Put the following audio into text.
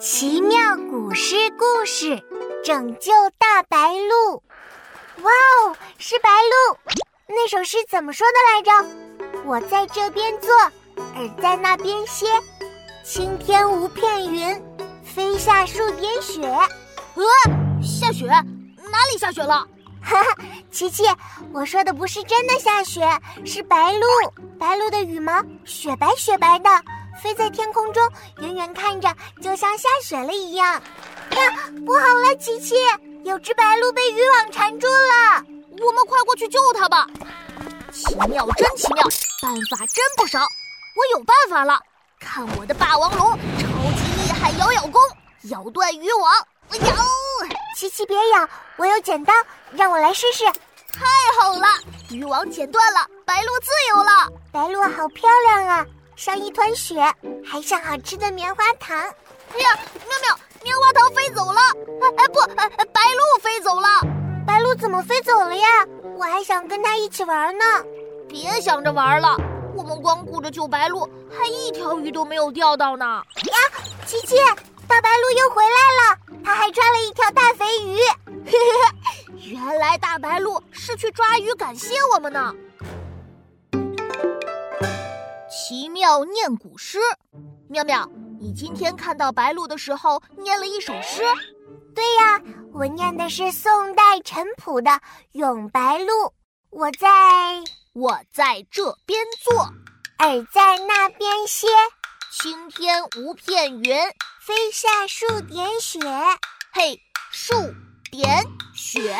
奇妙古诗故事，拯救大白鹿。哇哦，是白鹿！那首诗怎么说的来着？我在这边坐，耳在那边歇。青天无片云，飞下数点雪。呃，下雪？哪里下雪了？哈哈，琪琪，我说的不是真的下雪，是白鹿。白鹿的羽毛雪白雪白的。飞在天空中，远远看着就像下雪了一样。呀，不好了，琪琪，有只白鹭被渔网缠住了，我们快过去救它吧！奇妙，真奇妙，办法真不少。我有办法了，看我的霸王龙，超级厉害，咬咬功，咬断渔网。咬！琪琪别咬，我有剪刀，让我来试试。太好了，渔网剪断了，白鹭自由了。白鹭好漂亮啊！像一团雪，还上好吃的棉花糖。哎呀，妙妙，棉花糖飞走了！哎哎不，白鹭飞走了。白鹭怎么飞走了呀？我还想跟它一起玩呢。别想着玩了，我们光顾着救白鹭，还一条鱼都没有钓到呢。呀，琪琪，大白鹭又回来了，它还抓了一条大肥鱼。原来大白鹭是去抓鱼感谢我们呢。奇妙念古诗，妙妙，你今天看到白鹭的时候念了一首诗。对呀，我念的是宋代陈朴的《咏白鹭》。我在，我在这边坐，耳在那边歇。青天无片云，飞下数点雪。嘿，数点雪。